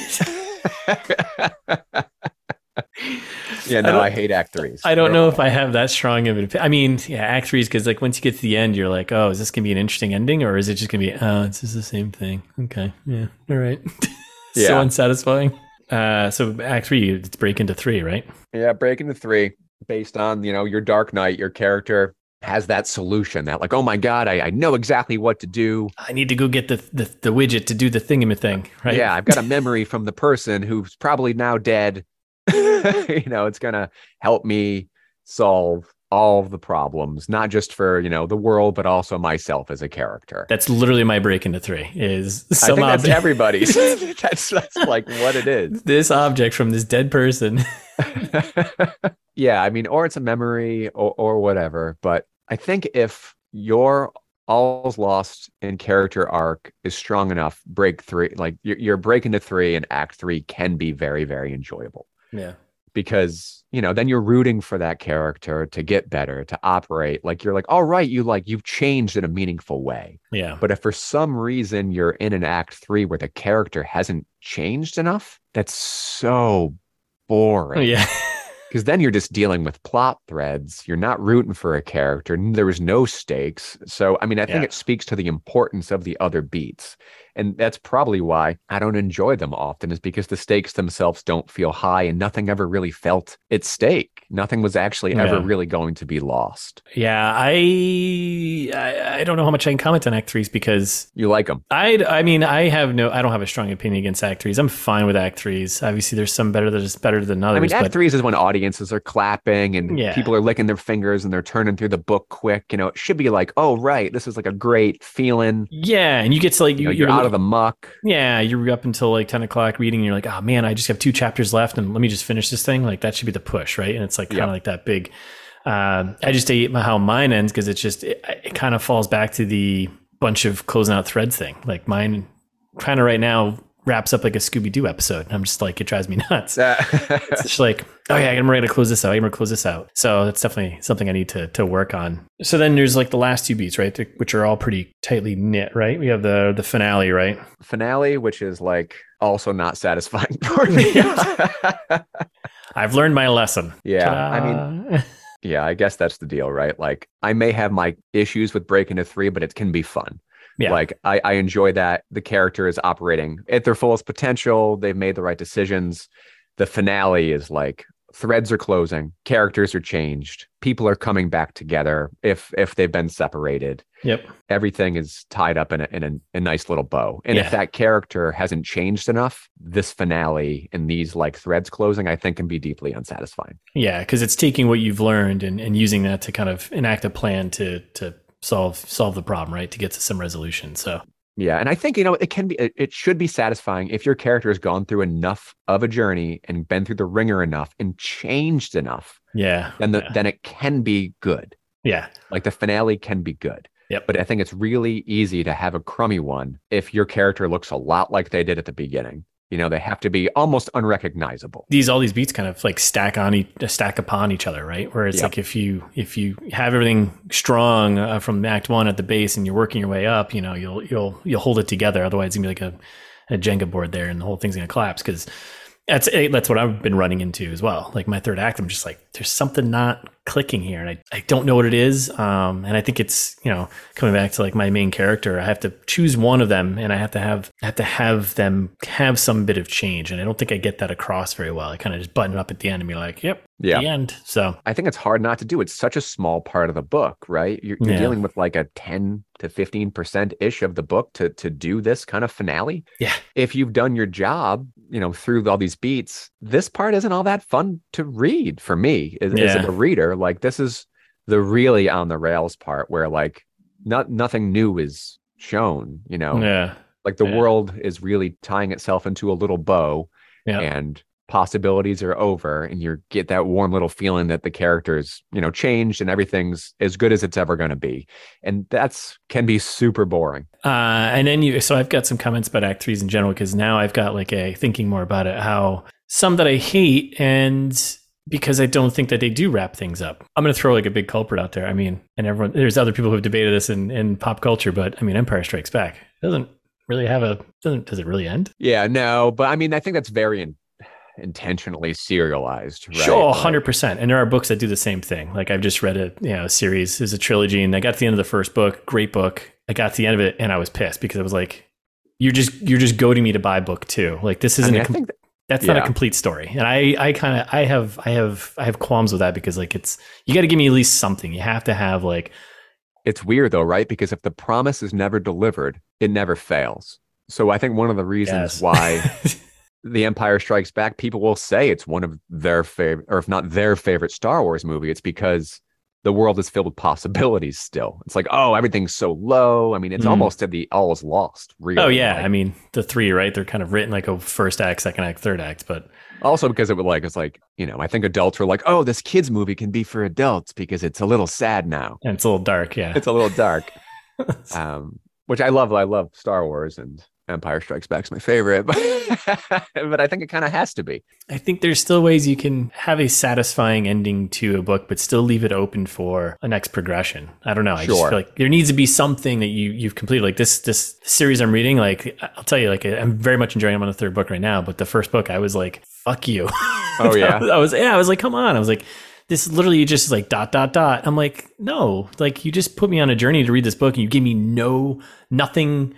yeah, no, don't- I, hate Act Threes. I don't know if I have that strong of an opinion. I mean, yeah, Act Three is because like once you get to the end, you're like, oh, is this gonna be an interesting ending, or is it just gonna be, oh, it's just the same thing? Okay, yeah, all right. so Yeah. unsatisfying. Uh, so Act Three, it's break into three, right? Yeah, break into three based on you know your Dark Night. Your character has that solution that like, oh my god, I, I know exactly what to do. I need to go get the the, the widget to do the thing, right? Yeah, I've got a memory from the person who's probably now dead. you know, it's gonna help me solve all of the problems, not just for you know the world, but also myself as a character. That's literally my break into three. Is I some think that's object, everybody's. that's that's like what it is. this object from this dead person. yeah, I mean, or it's a memory or or whatever. But I think if your all's lost in character arc is strong enough, break three, like your, your break into three and act three can be very, very enjoyable. Yeah, because you know then you're rooting for that character to get better to operate. Like you're like all right you like you've changed in a meaningful way. Yeah, but if for some reason you're in an act 3 where the character hasn't changed enough that's so boring. Yeah. because then you're just dealing with plot threads. You're not rooting for a character. There was no stakes. So i mean i think Yeah. it speaks to the importance of the other beats and that's probably why i don't enjoy them often is because the stakes themselves don't feel high and nothing ever really felt at stake nothing was actually ever really going to be lost Yeah, I, I I don't know how much I can comment on Act Threes because you like them I I mean I have no I don't have a strong opinion against Act Threes. I'm fine with Act Threes. Obviously, there's some better that is better than others. I mean, Act but Threes is when audiences are clapping and Yeah. people are licking their fingers and they're turning through the book quick. You know, it should be like, oh, right, this is like a great feeling. yeah, and you get to like You know, you're out of the muck. yeah you're up until like ten o'clock reading. And you're like, oh man, I just have two chapters left, and let me just finish this thing. Like that should be the push, right? And it's like kind of Yeah. like that big. Um, I just hate how mine ends because it's just it, it kind of falls back to the bunch of closing out threads thing. Like mine, kind of right now wraps up like a Scooby Doo episode. And I'm just like, it drives me nuts. Uh, it's just like, oh yeah, I'm ready to close this out. I'm gonna close this out. So that's definitely something I need to to work on. So then there's like the last two beats, right? Which are all pretty tightly knit, right? We have the the finale, right? finale, which is like also not satisfying for me. I've learned my lesson. yeah, I mean, yeah, I guess that's the deal, right? Like, I may have my issues with breaking to three, but it can be fun. Yeah. Like, I, I enjoy that the character is operating at their fullest potential. They've made the right decisions. The finale is like threads are closing, characters are changed, people are coming back together if if they've been separated. yep. Everything is tied up in a in a, a nice little bow. And Yeah. if that character hasn't changed enough, this finale and these like threads closing, I think can be deeply unsatisfying. Yeah, because it's taking what you've learned and, and using that to kind of enact a plan to to solve solve the problem, right? To get to some resolution. So Yeah, and I think you know it can be it, it should be satisfying if your character has gone through enough of a journey and been through the wringer enough and changed enough, yeah, then the yeah. then it can be good. yeah, Like the finale can be good. Yep. But I think it's really easy to have a crummy one if your character looks a lot like they did at the beginning. You know, they have to be almost unrecognizable. these all these beats kind of like stack on each stack upon each other, right? Where it's Yep. like if you if you have everything strong uh, from Act One at the base and you're working your way up, you know, you'll you'll you'll hold it together. Otherwise, it's gonna be like a, a Jenga board there, and the whole thing's gonna collapse because. That's eh, that's what I've been running into as well. Like my third act, I'm just like, there's something not clicking here, and I, I don't know what it is. Um, and I think it's you know coming back to like my main character, I have to choose one of them, and I have to have I have to have them have some bit of change, and I don't think I get that across very well. I kind of just button it up at the end and be like, yep, Yeah. the end. So I think it's hard not to do. It's such a small part of the book, right? You're, you're Yeah. dealing with like a 10 to 15% ish of the book to to do this kind of finale. Yeah. If you've done your job, you know, through all these beats, this part isn't all that fun to read for me as, as a reader. Like this is the really on the rails part where like not nothing new is shown, you know. yeah, Like the Yeah. world is really tying itself into a little bow yeah, and possibilities are over and you get that warm little feeling that the characters you know changed and everything's as good as it's ever going to be and that's can be super boring Uh, and then you, so I've got some comments about Act Threes in general because now I've got like a thinking more about it. How some that I hate, and because I don't think that they do wrap things up. I'm going to throw like a big culprit out there. I mean, and everyone, there's other people who've debated this in, in pop culture, but I mean, Empire Strikes Back doesn't really have a doesn't does it really end? yeah no but i mean i think that's very in, intentionally serialized right Sure, hundred percent. And there are books that do the same thing. Like I've just read a you know a series, is a trilogy, and I got to the end of the first book, great book. I got to the end of it, and I was pissed because I was like, "You're just you're just goading me to buy book two. Like this isn't mean, a I com- that- that's not a complete story." And I I kind of I have I have I have qualms with that because like it's you got to give me at least something. You have to have like it's weird though right because if the promise is never delivered it never fails so i think one of the reasons yes. why the Empire Strikes Back, people will say it's one of their favorite, or if not their favorite Star Wars movie. It's because the world is filled with possibilities still. It's like, oh, everything's so low. I mean, it's Mm. almost at the all is lost, really. oh yeah, Like, I mean the three right? They're kind of written like a first act, second act, third act, but also because it would like, it's like, you know, I think adults were like, oh, this kids movie can be for adults because it's a little sad now. and it's a little dark. Yeah, It's a little dark. um, which I love. I love Star Wars and Empire Strikes Back's my favorite, but, but I think it kind of has to be. I think there's still ways you can have a satisfying ending to a book, but still leave it open for a next progression. I don't know. I just Sure. feel like there needs to be something that you you've completed. Like this this series I'm reading. Like I'll tell you, like I'm very much enjoying. I'm on the third book right now, but the first book I was like, "Fuck you." Oh, yeah? I was, I was yeah. I was like, "Come on." I was like. This is literally just like dot dot dot. I'm like, no, like you just put me on a journey to read this book and you give me no nothing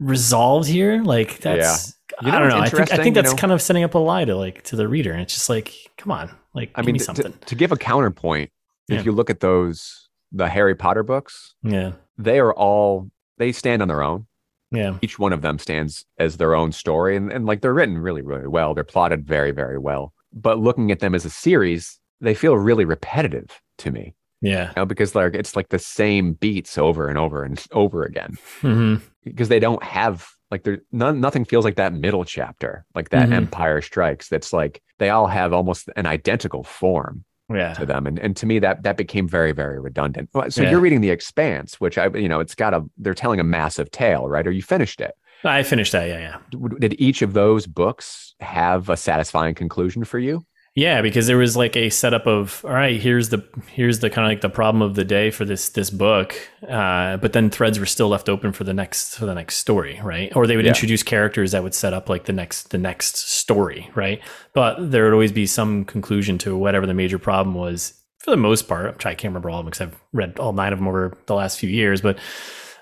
resolved here. Like that's You I don't know. I think I think you that's know? kind of setting up a lie to like to the reader, and it's just like, come on, like I give mean, me to- something. To, give a counterpoint, Yeah. if you look at those, the Harry Potter books, yeah, they are all, they stand on their own. yeah, Each one of them stands as their own story. And, and like they're written really, really well. They're plotted very, very well. But looking at them as a series, they feel really repetitive to me. yeah. You know, because like it's like the same beats over and over and over again. hmm Because they don't have like there none nothing feels like that middle chapter, like that Mhm. Empire Strikes. That's like they all have almost an identical form Yeah, to them and and to me that that became very very redundant so Yeah. you're reading the expanse which i you know it's got a they're telling a massive tale right or you finished it I finished that. Yeah, yeah. Did each of those books have a satisfying conclusion for you? Yeah, because there was like a setup of all right, here's the here's the kind of like the problem of the day for this this book, uh, but then threads were still left open for the next for the next story, right? Or they would Yeah. introduce characters that would set up like the next the next story, right? But there would always be some conclusion to whatever the major problem was. For the most part, which I can't remember all of them because I've read all nine of them over the last few years, but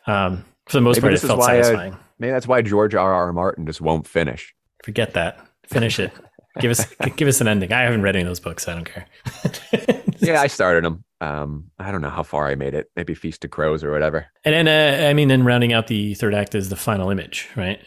um, for the most Maybe part, it felt why I- satisfying. Maybe that's why George R. R. Martin just won't finish. Forget that. Finish it. give us give us an ending. I haven't read any of those books. So I don't care. Yeah, I started them. Um, I don't know how far I made it. Maybe Feast of Crows or whatever. And then, uh, I mean, then rounding out the third act is the final image, right?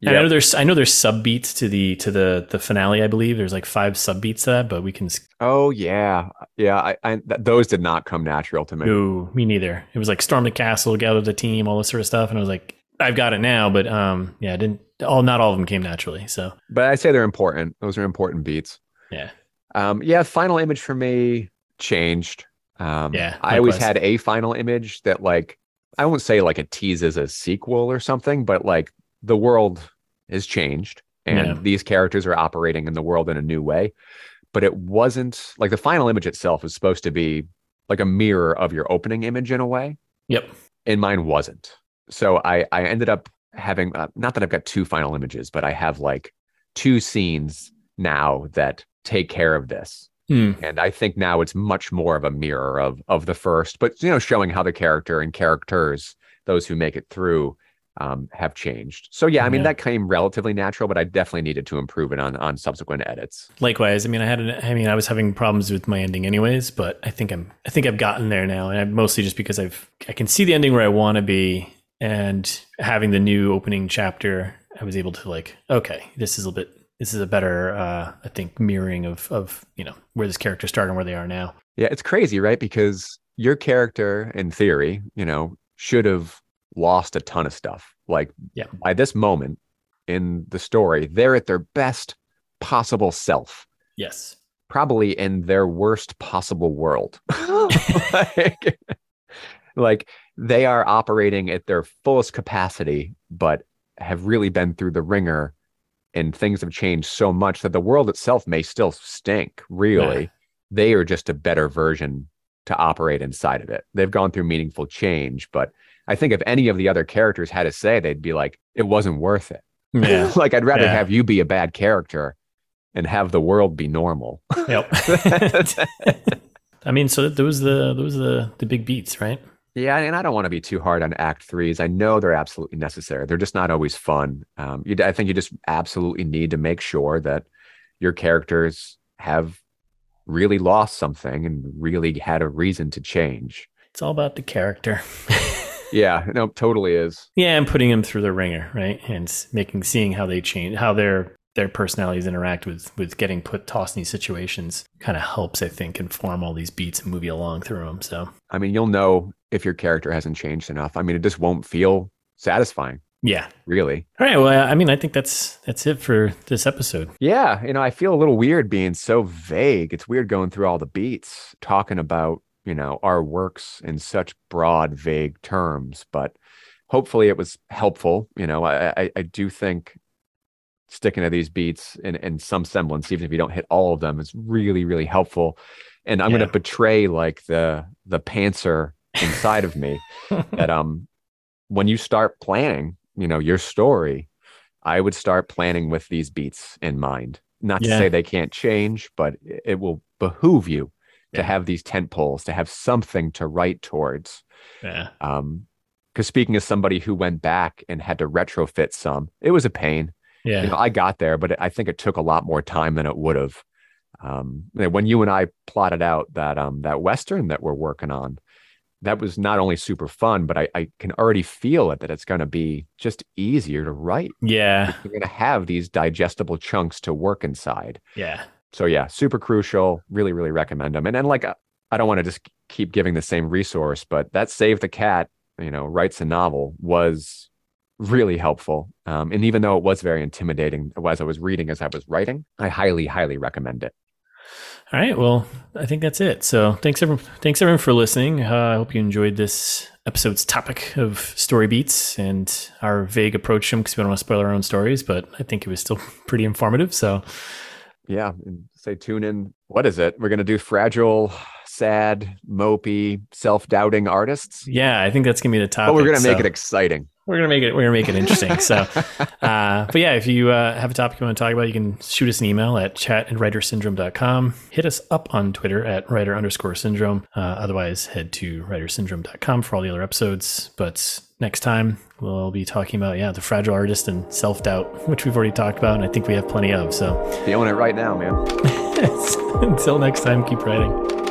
And I know there's, I know there's sub beats to the to the the finale. I believe there's like five sub beats to that, but we can. Oh yeah, yeah. I, I th- those did not come natural to me. No, me neither. It was like storm the castle, gather the team, all this sort of stuff, and I was like, I've got it now, but um, yeah, I didn't. All not all of them came naturally. So But I'd say they're important. Those are important beats. yeah, Um, yeah, final image for me changed. Um, Yeah, I always had a final image that like I won't say like a it teases a sequel or something, but like the world has changed and Yeah. these characters are operating in the world in a new way. But it wasn't like the final image itself is supposed to be like a mirror of your opening image in a way, yep, and mine wasn't. So I I ended up having uh, not that I've got two final images, but I have like two scenes now that take care of this Hmm. and I think now it's much more of a mirror of of the first, but you know, showing how the character and characters, those who make it through, um, have changed. So yeah, I mean Yeah. that came relatively natural, but I definitely needed to improve it on on subsequent edits. Likewise, I mean, I had, an, I mean, I was having problems with my ending, anyways. But I think I'm, I think I've gotten there now, and I, mostly just because I've, I can see the ending where I want to be, and having the new opening chapter, I was able to like, okay, this is a bit, this is a better, uh, I think, mirroring of, of you know, where this character started and where they are now. Yeah, it's crazy, right? Because your character, in theory, you know, should have lost a ton of stuff. Like Yeah. by this moment in the story, they're at their best possible self. Yes. probably in their worst possible world. like, like they are operating at their fullest capacity, but have really been through the wringer and things have changed so much that the world itself may still stink, really. Yeah. They are just a better version to operate inside of it. They've gone through meaningful change, but I think if any of the other characters had to say, they'd be like, it wasn't worth it. Yeah. like I'd rather Yeah. have you be a bad character and have the world be normal. yep. I mean, so those the those are the the big beats, right? Yeah, and I don't want to be too hard on Act Threes. I know they're absolutely necessary. They're just not always fun. Um, you, I think you just absolutely need to make sure that your characters have really lost something and really had a reason to change. It's all about the character. Yeah, no, totally is. Yeah, and putting them through the wringer, right? And making seeing how they change, how their their personalities interact with with getting put tossed in these situations kind of helps, I think, inform all these beats and move you along through them. So I mean, you'll know if your character hasn't changed enough. I mean, it just won't feel satisfying, yeah. really. All right. Well, I mean, I think that's that's it for this episode. Yeah, you know, I feel a little weird being so vague. It's weird going through all the beats, talking about, you know, our works in such broad, vague terms, but hopefully it was helpful. You know, I I, I do think sticking to these beats in, in some semblance, even if you don't hit all of them, is really, really helpful. And I'm Yeah. gonna betray like the the pantser inside of me that um when you start planning, you know, your story, I would start planning with these beats in mind. Not to say they can't change, but it will behoove you to have these tent poles, to have something to write towards. Yeah. Um, because speaking as somebody who went back and had to retrofit some, it was a pain. Yeah. You know, I got there, but I think it took a lot more time than it would have. Um, when you and I plotted out that um that western that we're working on, that was not only super fun, but I, I can already feel it that it's going to be just easier to write. yeah. You're going to have these digestible chunks to work inside. Yeah. So yeah, super crucial. Really, really recommend them. And then like, I don't want to just keep giving the same resource, but that Save the Cat, you know, writes a novel was really helpful. Um, and even though it was very intimidating as I was reading, as I was writing, I highly, highly recommend it. All right. Well, I think that's it. So thanks everyone. Thanks everyone for listening. Uh, I hope you enjoyed this episode's topic of story beats and our vague approach to them because we don't want to spoil our own stories, but I think it was still pretty informative. So, yeah, and say tune in. What is it? We're going to do fragile, sad, mopey, self doubting artists. Yeah, I think that's going to be the topic. But we're going to so make it exciting. We're gonna make it. We're gonna make it interesting. so, uh, but yeah, if you uh, have a topic you want to talk about, you can shoot us an email at chat at writersyndrome.com. Hit us up on Twitter at writer underscore syndrome. Uh, otherwise, head to writersyndrome.com for all the other episodes. But next time we'll be talking about yeah the fragile artist and self doubt, which we've already talked about, and I think we have plenty of. So feeling it right now, man. until next time, keep writing.